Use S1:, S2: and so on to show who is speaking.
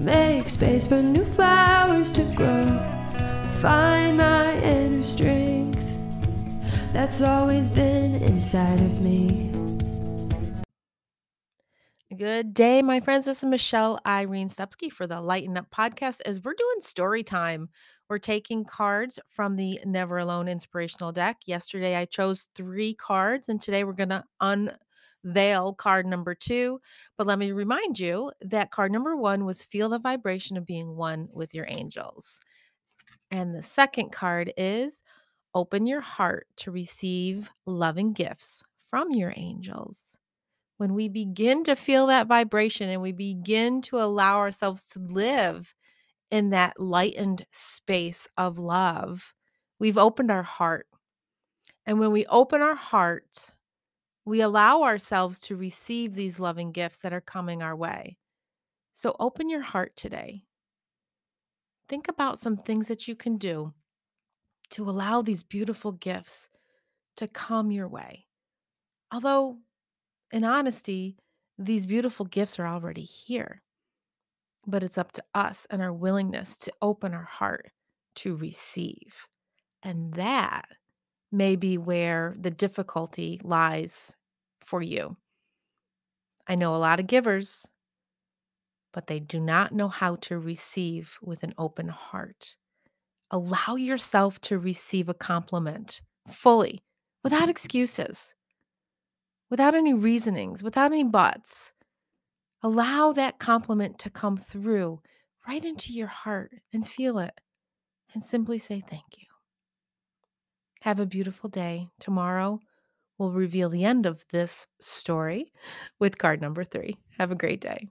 S1: Make space for new flowers to grow. Find my inner strength that's always been inside of me.
S2: Good day, my friends. This is Michelle Irene Stupski for the Lighten Up podcast. As we're doing story time, we're taking cards from the Never Alone inspirational deck. Yesterday, I chose three cards, and today we're going to unveil card number two. But let me remind you that card number one was Feel the Vibration of Being One with Your Angels. And the second card is Open Your Heart to Receive Loving Gifts from Your Angels when we begin to feel that vibration and we begin to allow ourselves to live in that lightened space of love, we've opened our heart. And when we open our heart, we allow ourselves to receive these loving gifts that are coming our way. So open your heart today. Think about some things that you can do to allow these beautiful gifts to come your way. Although in honesty, these beautiful gifts are already here. But it's up to us and our willingness to open our heart to receive. And that may be where the difficulty lies for you. I know a lot of givers, but they do not know how to receive with an open heart. Allow yourself to receive a compliment fully without mm-hmm. excuses without any reasonings, without any buts. Allow that compliment to come through right into your heart and feel it and simply say thank you. Have a beautiful day. Tomorrow we'll reveal the end of this story with card number three. Have a great day.